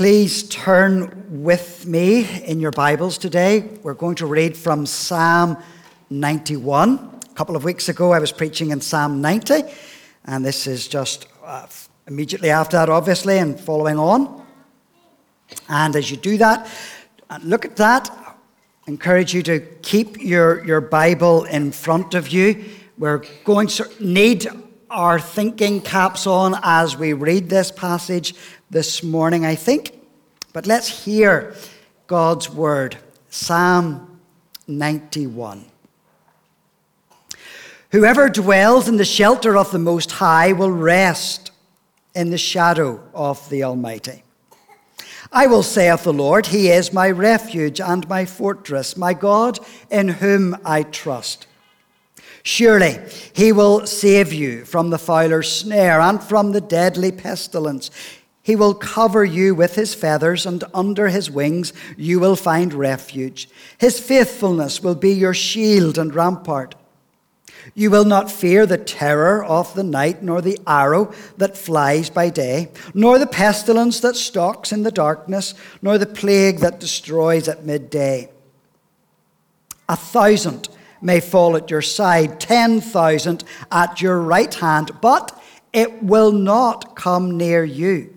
Please turn with me in your Bibles today. We're going to read from Psalm 91. A couple of weeks ago, I was preaching in Psalm 90, and this is just uh, immediately after that, obviously, and following on. And as you do that, uh, look at that. I encourage you to keep your, your Bible in front of you. We're going to need our thinking caps on as we read this passage this morning, I think. But let's hear God's word. Psalm 91. Whoever dwells in the shelter of the Most High will rest in the shadow of the Almighty. I will say of the Lord, He is my refuge and my fortress, my God in whom I trust. Surely he will save you from the fowler's snare and from the deadly pestilence. He will cover you with his feathers, and under his wings you will find refuge. His faithfulness will be your shield and rampart. You will not fear the terror of the night, nor the arrow that flies by day, nor the pestilence that stalks in the darkness, nor the plague that destroys at midday. A thousand may fall at your side, ten thousand at your right hand, but it will not come near you.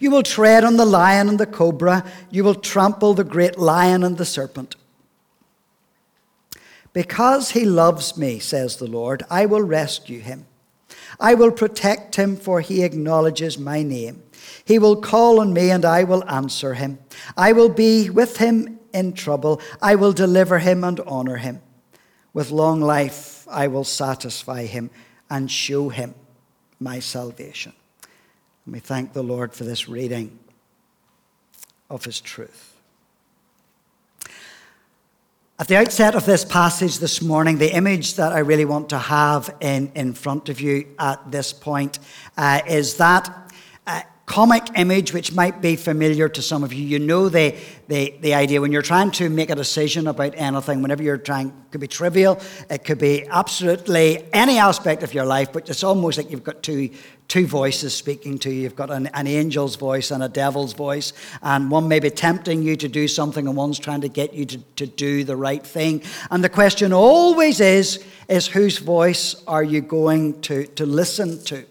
You will tread on the lion and the cobra. You will trample the great lion and the serpent. Because he loves me, says the Lord, I will rescue him. I will protect him, for he acknowledges my name. He will call on me, and I will answer him. I will be with him in trouble. I will deliver him and honor him. With long life, I will satisfy him and show him my salvation. And we thank the Lord for this reading of his truth. At the outset of this passage this morning, the image that I really want to have in, in front of you at this point uh, is that uh, comic image, which might be familiar to some of you. You know the, the, the idea when you're trying to make a decision about anything, whenever you're trying, it could be trivial, it could be absolutely any aspect of your life, but it's almost like you've got two, two voices speaking to you. You've got an, an angel's voice and a devil's voice, and one may be tempting you to do something, and one's trying to get you to, to do the right thing. And the question always is, is whose voice are you going to, to listen to?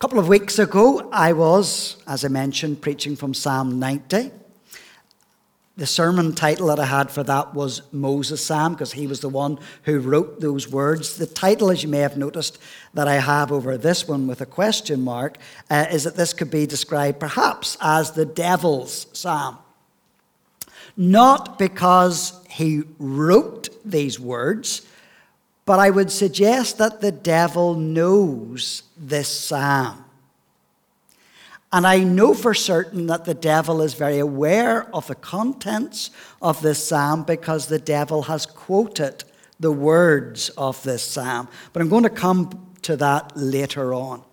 Couple of weeks ago, I was, as I mentioned, preaching from Psalm 90. The sermon title that I had for that was Moses Psalm, because he was the one who wrote those words. The title, as you may have noticed, that I have over this one with a question mark, uh, is that this could be described perhaps as the devil's psalm. Not because he wrote these words, but I would suggest that the devil knows this psalm. And I know for certain that the devil is very aware of the contents of this psalm because the devil has quoted the words of this psalm. But I'm going to come to that later on.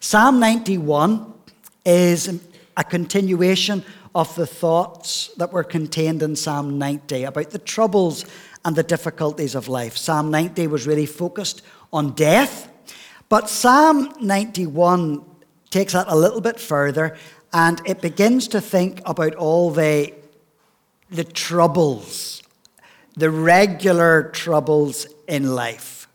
Psalm 91 is a continuation of the thoughts that were contained in Psalm 90 about the troubles and the difficulties of life. Psalm 90 was really focused on death, but Psalm 91 takes that a little bit further and it begins to think about all the, the troubles, the regular troubles in life.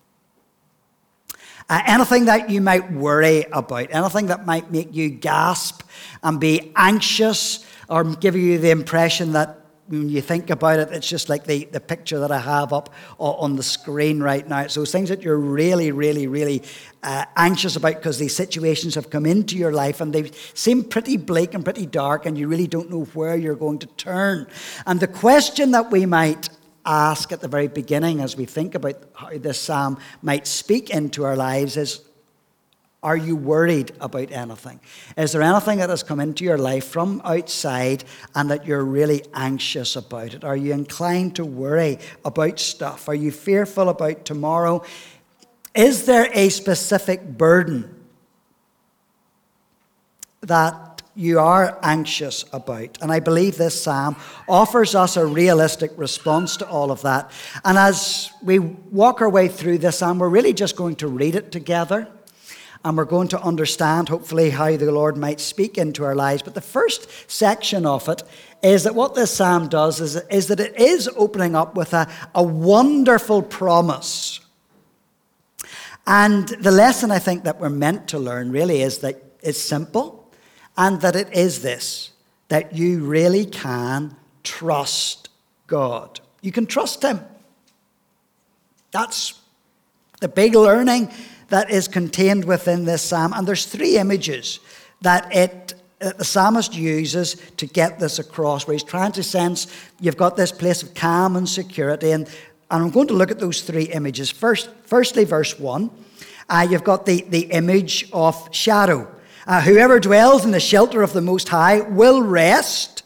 Uh, anything that you might worry about, anything that might make you gasp and be anxious or give you the impression that when you think about it, it's just like the, the picture that I have up on the screen right now. So things that you're really, really, really uh, anxious about because these situations have come into your life and they seem pretty bleak and pretty dark, and you really don't know where you're going to turn. And the question that we might ask at the very beginning as we think about how this psalm might speak into our lives is Are you worried about anything? Is there anything that has come into your life from outside and that you're really anxious about it? Are you inclined to worry about stuff? Are you fearful about tomorrow? Is there a specific burden that you are anxious about? And I believe this psalm offers us a realistic response to all of that. And as we walk our way through this psalm, we're really just going to read it together and we're going to understand, hopefully, how the Lord might speak into our lives. But the first section of it is that what this psalm does is, is that it is opening up with a, a wonderful promise. And the lesson I think that we're meant to learn really is that it's simple and that it is this that you really can trust God. You can trust Him. That's the big learning that is contained within this psalm. And there's three images that it that the psalmist uses to get this across, where he's trying to sense you've got this place of calm and security. And, and I'm going to look at those three images. First, firstly, verse 1, uh, you've got the, the image of shadow. Uh, whoever dwells in the shelter of the Most High will rest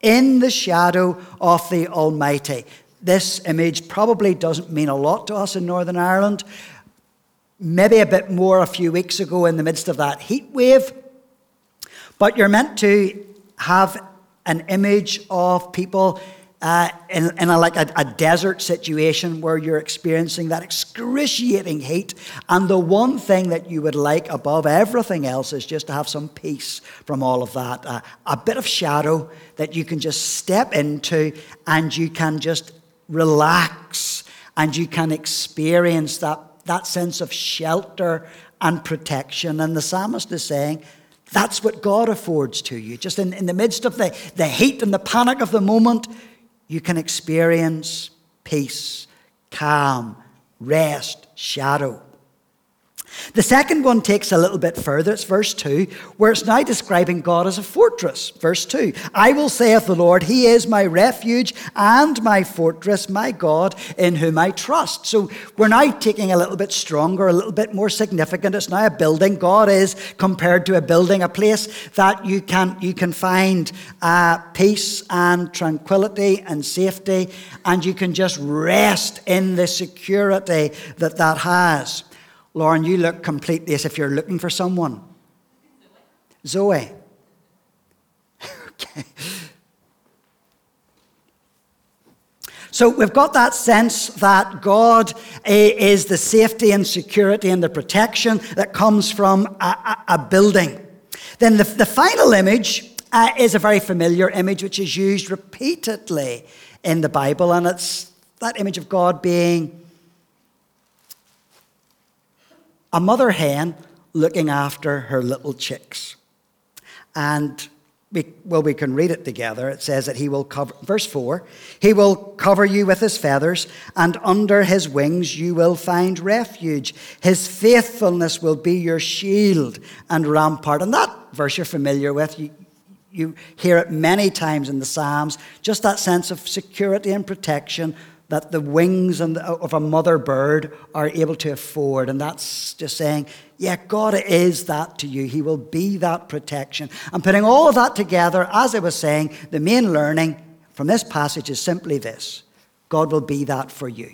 in the shadow of the Almighty. This image probably doesn't mean a lot to us in Northern Ireland maybe a bit more a few weeks ago in the midst of that heat wave. But you're meant to have an image of people uh, in, in a, like a, a, desert situation where you're experiencing that excruciating heat. And the one thing that you would like above everything else is just to have some peace from all of that. Uh, a bit of shadow that you can just step into and you can just relax and you can experience that that sense of shelter and protection. And the psalmist is saying, that's what God affords to you. Just in, in the midst of the, the heat and the panic of the moment, you can experience peace, calm, rest, shadow. The second one takes a little bit further. It's verse 2, where it's now describing God as a fortress. Verse 2 I will say of the Lord, He is my refuge and my fortress, my God, in whom I trust. So we're now taking a little bit stronger, a little bit more significant. It's now a building. God is compared to a building, a place that you can, you can find uh, peace and tranquility and safety, and you can just rest in the security that that has. Lauren, you look completely as if you're looking for someone. Zoe. okay. So we've got that sense that God eh, is the safety and security and the protection that comes from a, a, a building. Then the, the final image uh, is a very familiar image which is used repeatedly in the Bible, and it's that image of God being a mother hen looking after her little chicks. And we, well, we can read it together. It says that he will cover, verse 4, he will cover you with his feathers, and under his wings you will find refuge. His faithfulness will be your shield and rampart. And that verse you're familiar with. You, you hear it many times in the Psalms, just that sense of security and protection that the wings of a mother bird are able to afford. And that's just saying, yeah, God is that to you. He will be that protection. And putting all of that together, as I was saying, the main learning from this passage is simply this God will be that for you.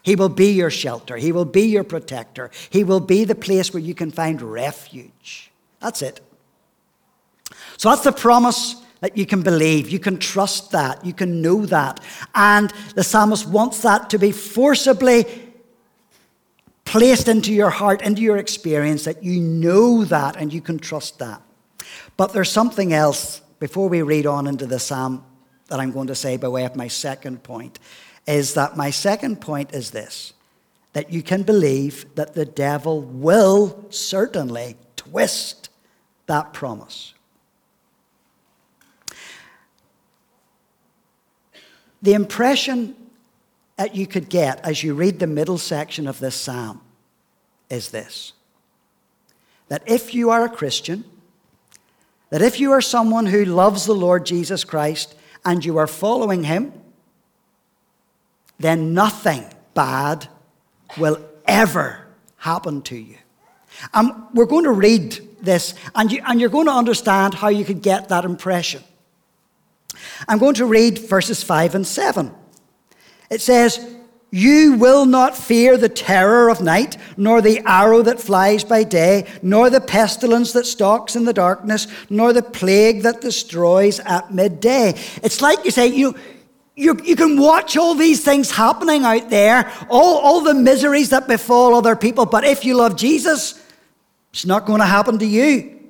He will be your shelter. He will be your protector. He will be the place where you can find refuge. That's it. So that's the promise that you can believe, you can trust that, you can know that. And the psalmist wants that to be forcibly placed into your heart, into your experience, that you know that and you can trust that. But there's something else before we read on into the psalm that I'm going to say by way of my second point is that my second point is this that you can believe that the devil will certainly twist that promise. The impression that you could get as you read the middle section of this psalm is this that if you are a Christian, that if you are someone who loves the Lord Jesus Christ and you are following him, then nothing bad will ever happen to you. And we're going to read this, and, you, and you're going to understand how you could get that impression. I'm going to read verses 5 and 7. It says, You will not fear the terror of night, nor the arrow that flies by day, nor the pestilence that stalks in the darkness, nor the plague that destroys at midday. It's like you say, you, you, you can watch all these things happening out there, all, all the miseries that befall other people, but if you love Jesus, it's not going to happen to you.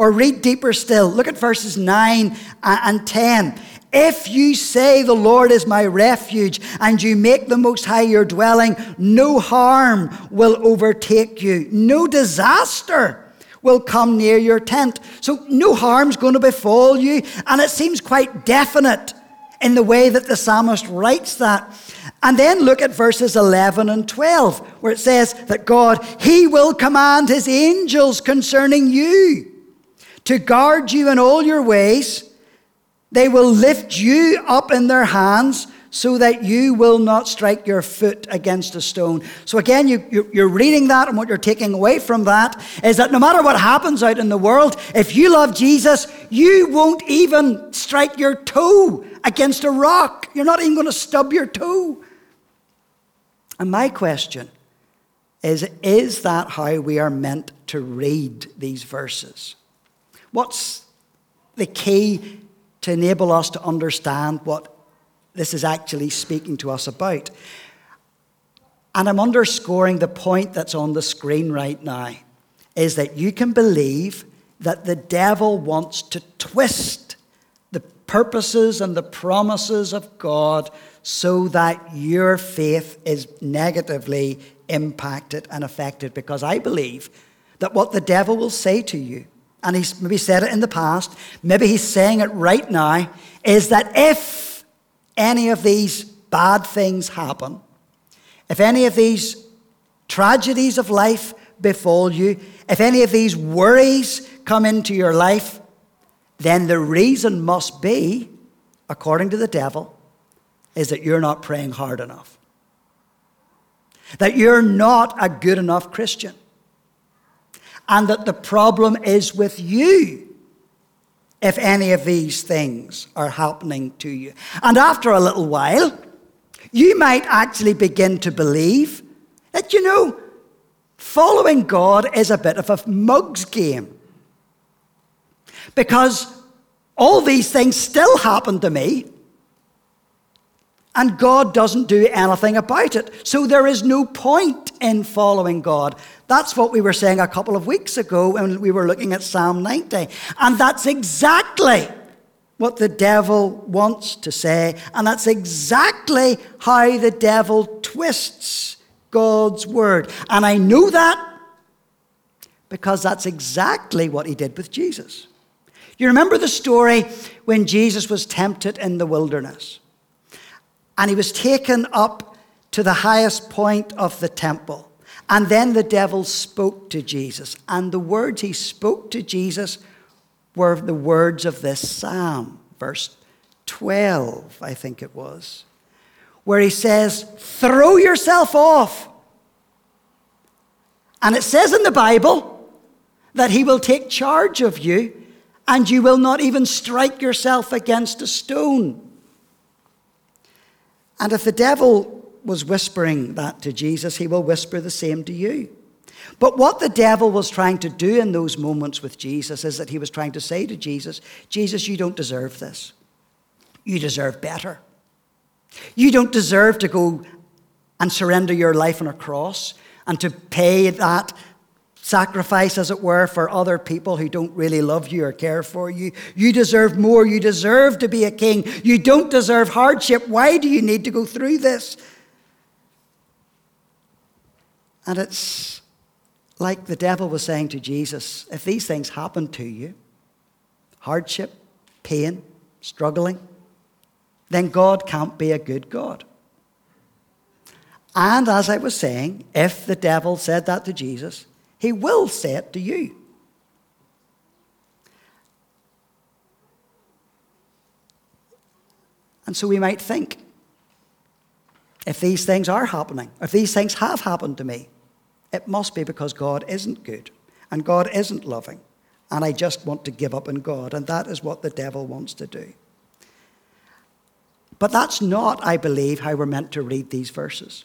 Or read deeper still. Look at verses 9 and 10. If you say, The Lord is my refuge, and you make the Most High your dwelling, no harm will overtake you, no disaster will come near your tent. So, no harm's going to befall you. And it seems quite definite in the way that the psalmist writes that. And then look at verses 11 and 12, where it says that God, He will command His angels concerning you to guard you in all your ways. They will lift you up in their hands so that you will not strike your foot against a stone. So, again, you, you're reading that, and what you're taking away from that is that no matter what happens out in the world, if you love Jesus, you won't even strike your toe against a rock. You're not even going to stub your toe. And my question is Is that how we are meant to read these verses? What's the key to enable us to understand what this is actually speaking to us about? And I'm underscoring the point that's on the screen right now is that you can believe that the devil wants to twist the purposes and the promises of God so that your faith is negatively impacted and affected. Because I believe that what the devil will say to you and he's maybe said it in the past, maybe he's saying it right now, is that if any of these bad things happen, if any of these tragedies of life befall you, if any of these worries come into your life, then the reason must be, according to the devil, is that you're not praying hard enough. That you're not a good enough Christian and that the problem is with you if any of these things are happening to you. And after a little while, you might actually begin to believe that, you know, following God is a bit of a mug's game. Because all these things still happen to me, and God doesn't do anything about it. So there is no point in following God. That's what we were saying a couple of weeks ago when we were looking at Psalm 90. And that's exactly what the devil wants to say. And that's exactly how the devil twists God's word. And I know that because that's exactly what he did with Jesus. You remember the story when Jesus was tempted in the wilderness? and he was taken up to the highest point of the temple. And then the devil spoke to Jesus. And the words he spoke to Jesus were the words of this psalm, verse 12, I think it was, where he says, Throw yourself off. And it says in the Bible that he will take charge of you and you will not even strike yourself against a stone. And if the devil was whispering that to Jesus, he will whisper the same to you. But what the devil was trying to do in those moments with Jesus is that he was trying to say to Jesus, Jesus, you don't deserve this. You deserve better. You don't deserve to go and surrender your life on a cross and to pay that sacrifice, as it were, for other people who don't really love you or care for you. You deserve more. You deserve to be a king. You don't deserve hardship. Why do you need to go through this? And it's like the devil was saying to Jesus if these things happen to you hardship, pain, struggling then God can't be a good God. And as I was saying, if the devil said that to Jesus, he will say it to you. And so we might think if these things are happening, if these things have happened to me, it must be because God isn't good and God isn't loving. And I just want to give up on God. And that is what the devil wants to do. But that's not, I believe, how we're meant to read these verses.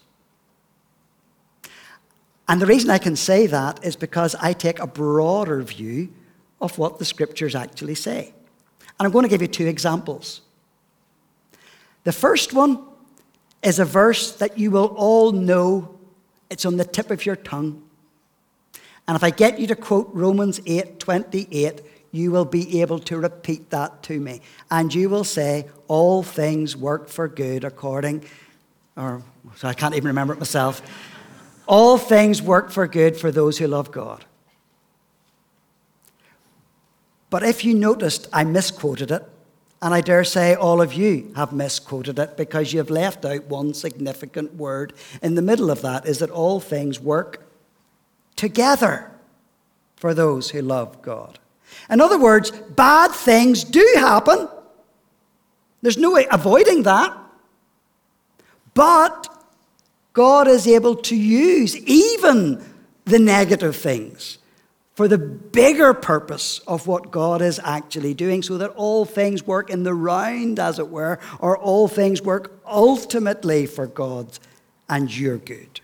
And the reason I can say that is because I take a broader view of what the scriptures actually say. And I'm going to give you two examples. The first one is a verse that you will all know, it's on the tip of your tongue. And if I get you to quote Romans 8 28, you will be able to repeat that to me. And you will say, All things work for good according, or so I can't even remember it myself. All things work for good for those who love God. But if you noticed, I misquoted it, and I dare say all of you have misquoted it because you have left out one significant word in the middle of that is that all things work together for those who love God. In other words, bad things do happen. There's no way avoiding that. But God is able to use even the negative things for the bigger purpose of what God is actually doing, so that all things work in the round, as it were, or all things work ultimately for God and your good.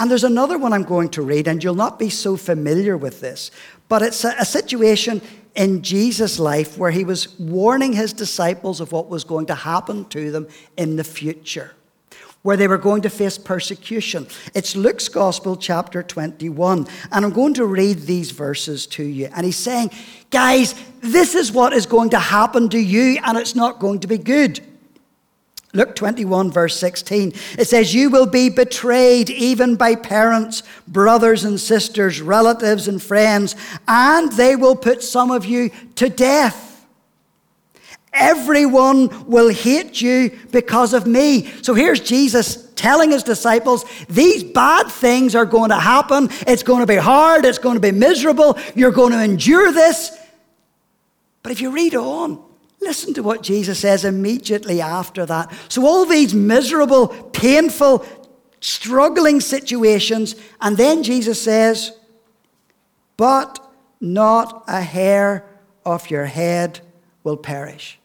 And there's another one I'm going to read, and you'll not be so familiar with this, but it's a, a situation in Jesus' life where he was warning his disciples of what was going to happen to them in the future where they were going to face persecution. It's Luke's Gospel, chapter 21. And I'm going to read these verses to you. And he's saying, guys, this is what is going to happen to you, and it's not going to be good. Luke 21, verse 16. It says, You will be betrayed even by parents, brothers and sisters, relatives and friends, and they will put some of you to death. Everyone will hate you because of me. So here's Jesus telling his disciples, these bad things are going to happen. It's going to be hard. It's going to be miserable. You're going to endure this. But if you read on, listen to what Jesus says immediately after that. So all these miserable, painful, struggling situations, and then Jesus says, but not a hair of your head will perish.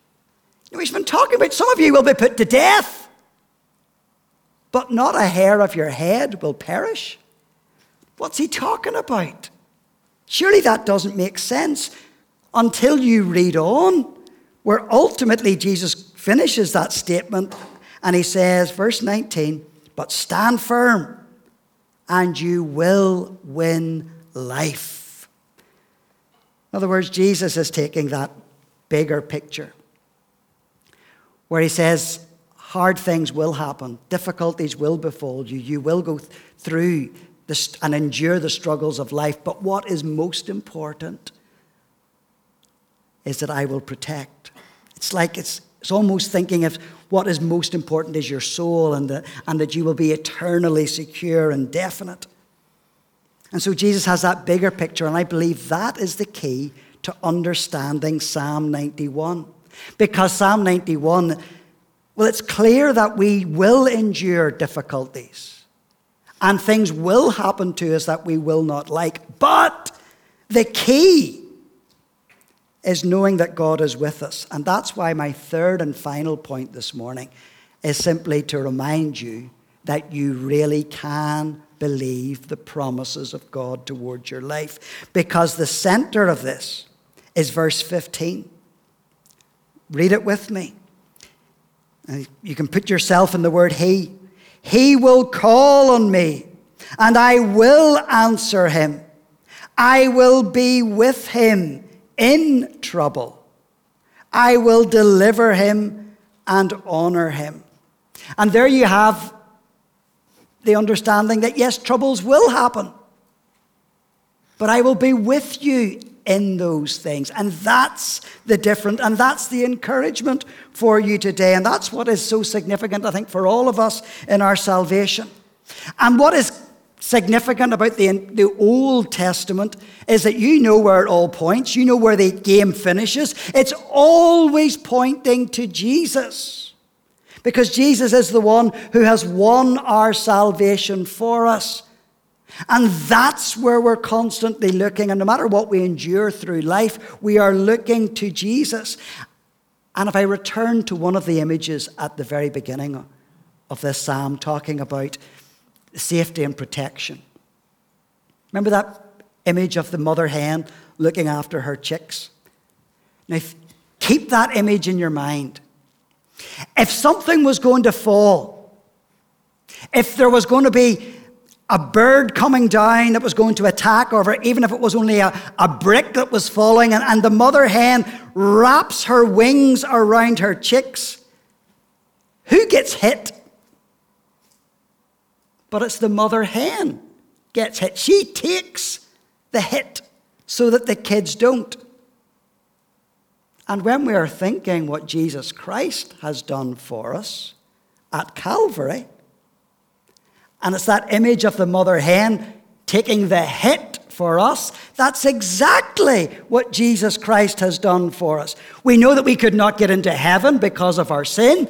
Now, he's been talking about some of you will be put to death, but not a hair of your head will perish. What's he talking about? Surely that doesn't make sense until you read on, where ultimately Jesus finishes that statement and he says, verse 19, but stand firm and you will win life. In other words, Jesus is taking that bigger picture where he says, hard things will happen, difficulties will befall you, you will go through this and endure the struggles of life. But what is most important is that I will protect. It's like it's, it's almost thinking of what is most important is your soul and, the, and that you will be eternally secure and definite. And so Jesus has that bigger picture, and I believe that is the key to understanding Psalm 91. Because Psalm 91, well, it's clear that we will endure difficulties and things will happen to us that we will not like. But the key is knowing that God is with us. And that's why my third and final point this morning is simply to remind you that you really can believe the promises of God towards your life. Because the center of this is verse 15. Read it with me. Uh, you can put yourself in the word He. He will call on me, and I will answer him. I will be with him in trouble. I will deliver him and honor him. And there you have the understanding that yes, troubles will happen, but I will be with you in those things. And that's the different, and that's the encouragement for you today. And that's what is so significant, I think, for all of us in our salvation. And what is significant about the, the Old Testament is that you know where it all points, you know where the game finishes. It's always pointing to Jesus. Because Jesus is the one who has won our salvation for us. And that's where we're constantly looking. And no matter what we endure through life, we are looking to Jesus. And if I return to one of the images at the very beginning of this psalm, talking about safety and protection, remember that image of the mother hen looking after her chicks? Now, keep that image in your mind. If something was going to fall, if there was going to be a bird coming down that was going to attack, or even if it was only a, a brick that was falling, and, and the mother hen wraps her wings around her chicks, who gets hit? But it's the mother hen gets hit. She takes the hit so that the kids don't. And when we are thinking what Jesus Christ has done for us at Calvary, and it's that image of the mother hen taking the hit for us. That's exactly what Jesus Christ has done for us. We know that we could not get into heaven because of our sin.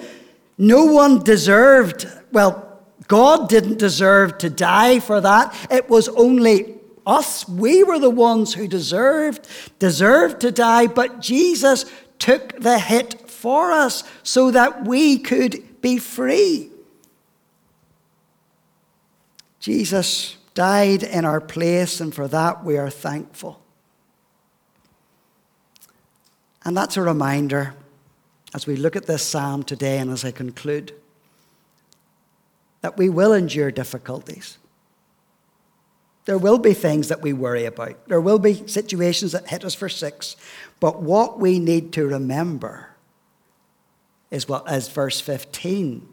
No one deserved, well, God didn't deserve to die for that. It was only us. We were the ones who deserved deserved to die, but Jesus took the hit for us so that we could be free. Jesus died in our place, and for that we are thankful. And that's a reminder as we look at this psalm today and as I conclude that we will endure difficulties. There will be things that we worry about. There will be situations that hit us for six. But what we need to remember is what, as verse 15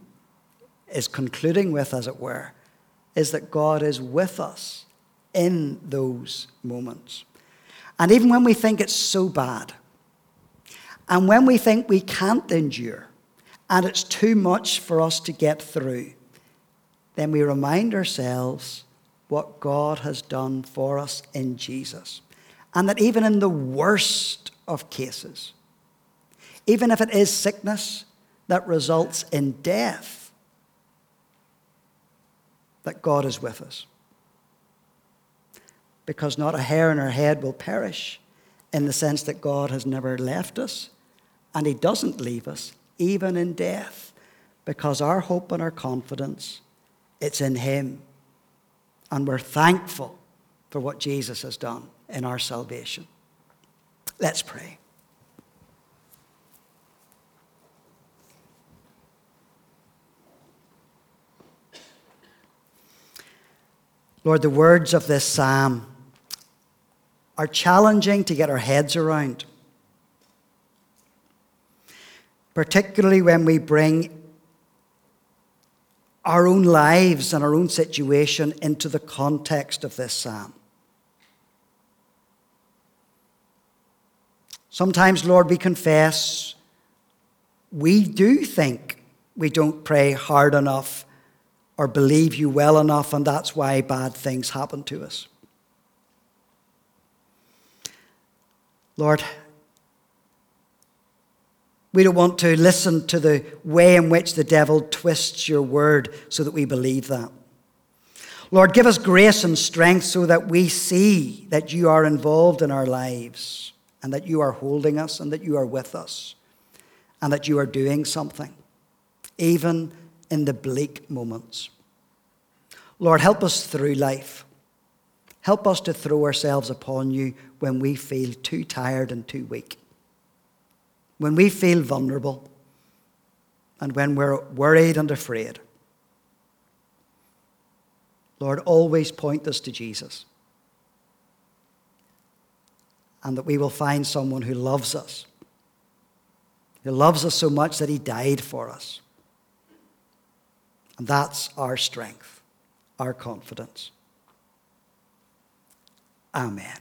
is concluding with, as it were, is that God is with us in those moments. And even when we think it's so bad, and when we think we can't endure, and it's too much for us to get through, then we remind ourselves what God has done for us in Jesus. And that even in the worst of cases, even if it is sickness that results in death, that God is with us. Because not a hair in our head will perish, in the sense that God has never left us, and He doesn't leave us, even in death, because our hope and our confidence, it's in Him. And we're thankful for what Jesus has done in our salvation. Let's pray. Lord, the words of this psalm are challenging to get our heads around, particularly when we bring our own lives and our own situation into the context of this psalm. Sometimes, Lord, we confess we do think we don't pray hard enough or believe you well enough, and that's why bad things happen to us. Lord, we don't want to listen to the way in which the devil twists your word so that we believe that. Lord, give us grace and strength so that we see that you are involved in our lives and that you are holding us and that you are with us and that you are doing something, even in the bleak moments. Lord, help us through life. Help us to throw ourselves upon you when we feel too tired and too weak, when we feel vulnerable, and when we're worried and afraid. Lord, always point us to Jesus. And that we will find someone who loves us, who loves us so much that he died for us. And that's our strength, our confidence. Amen.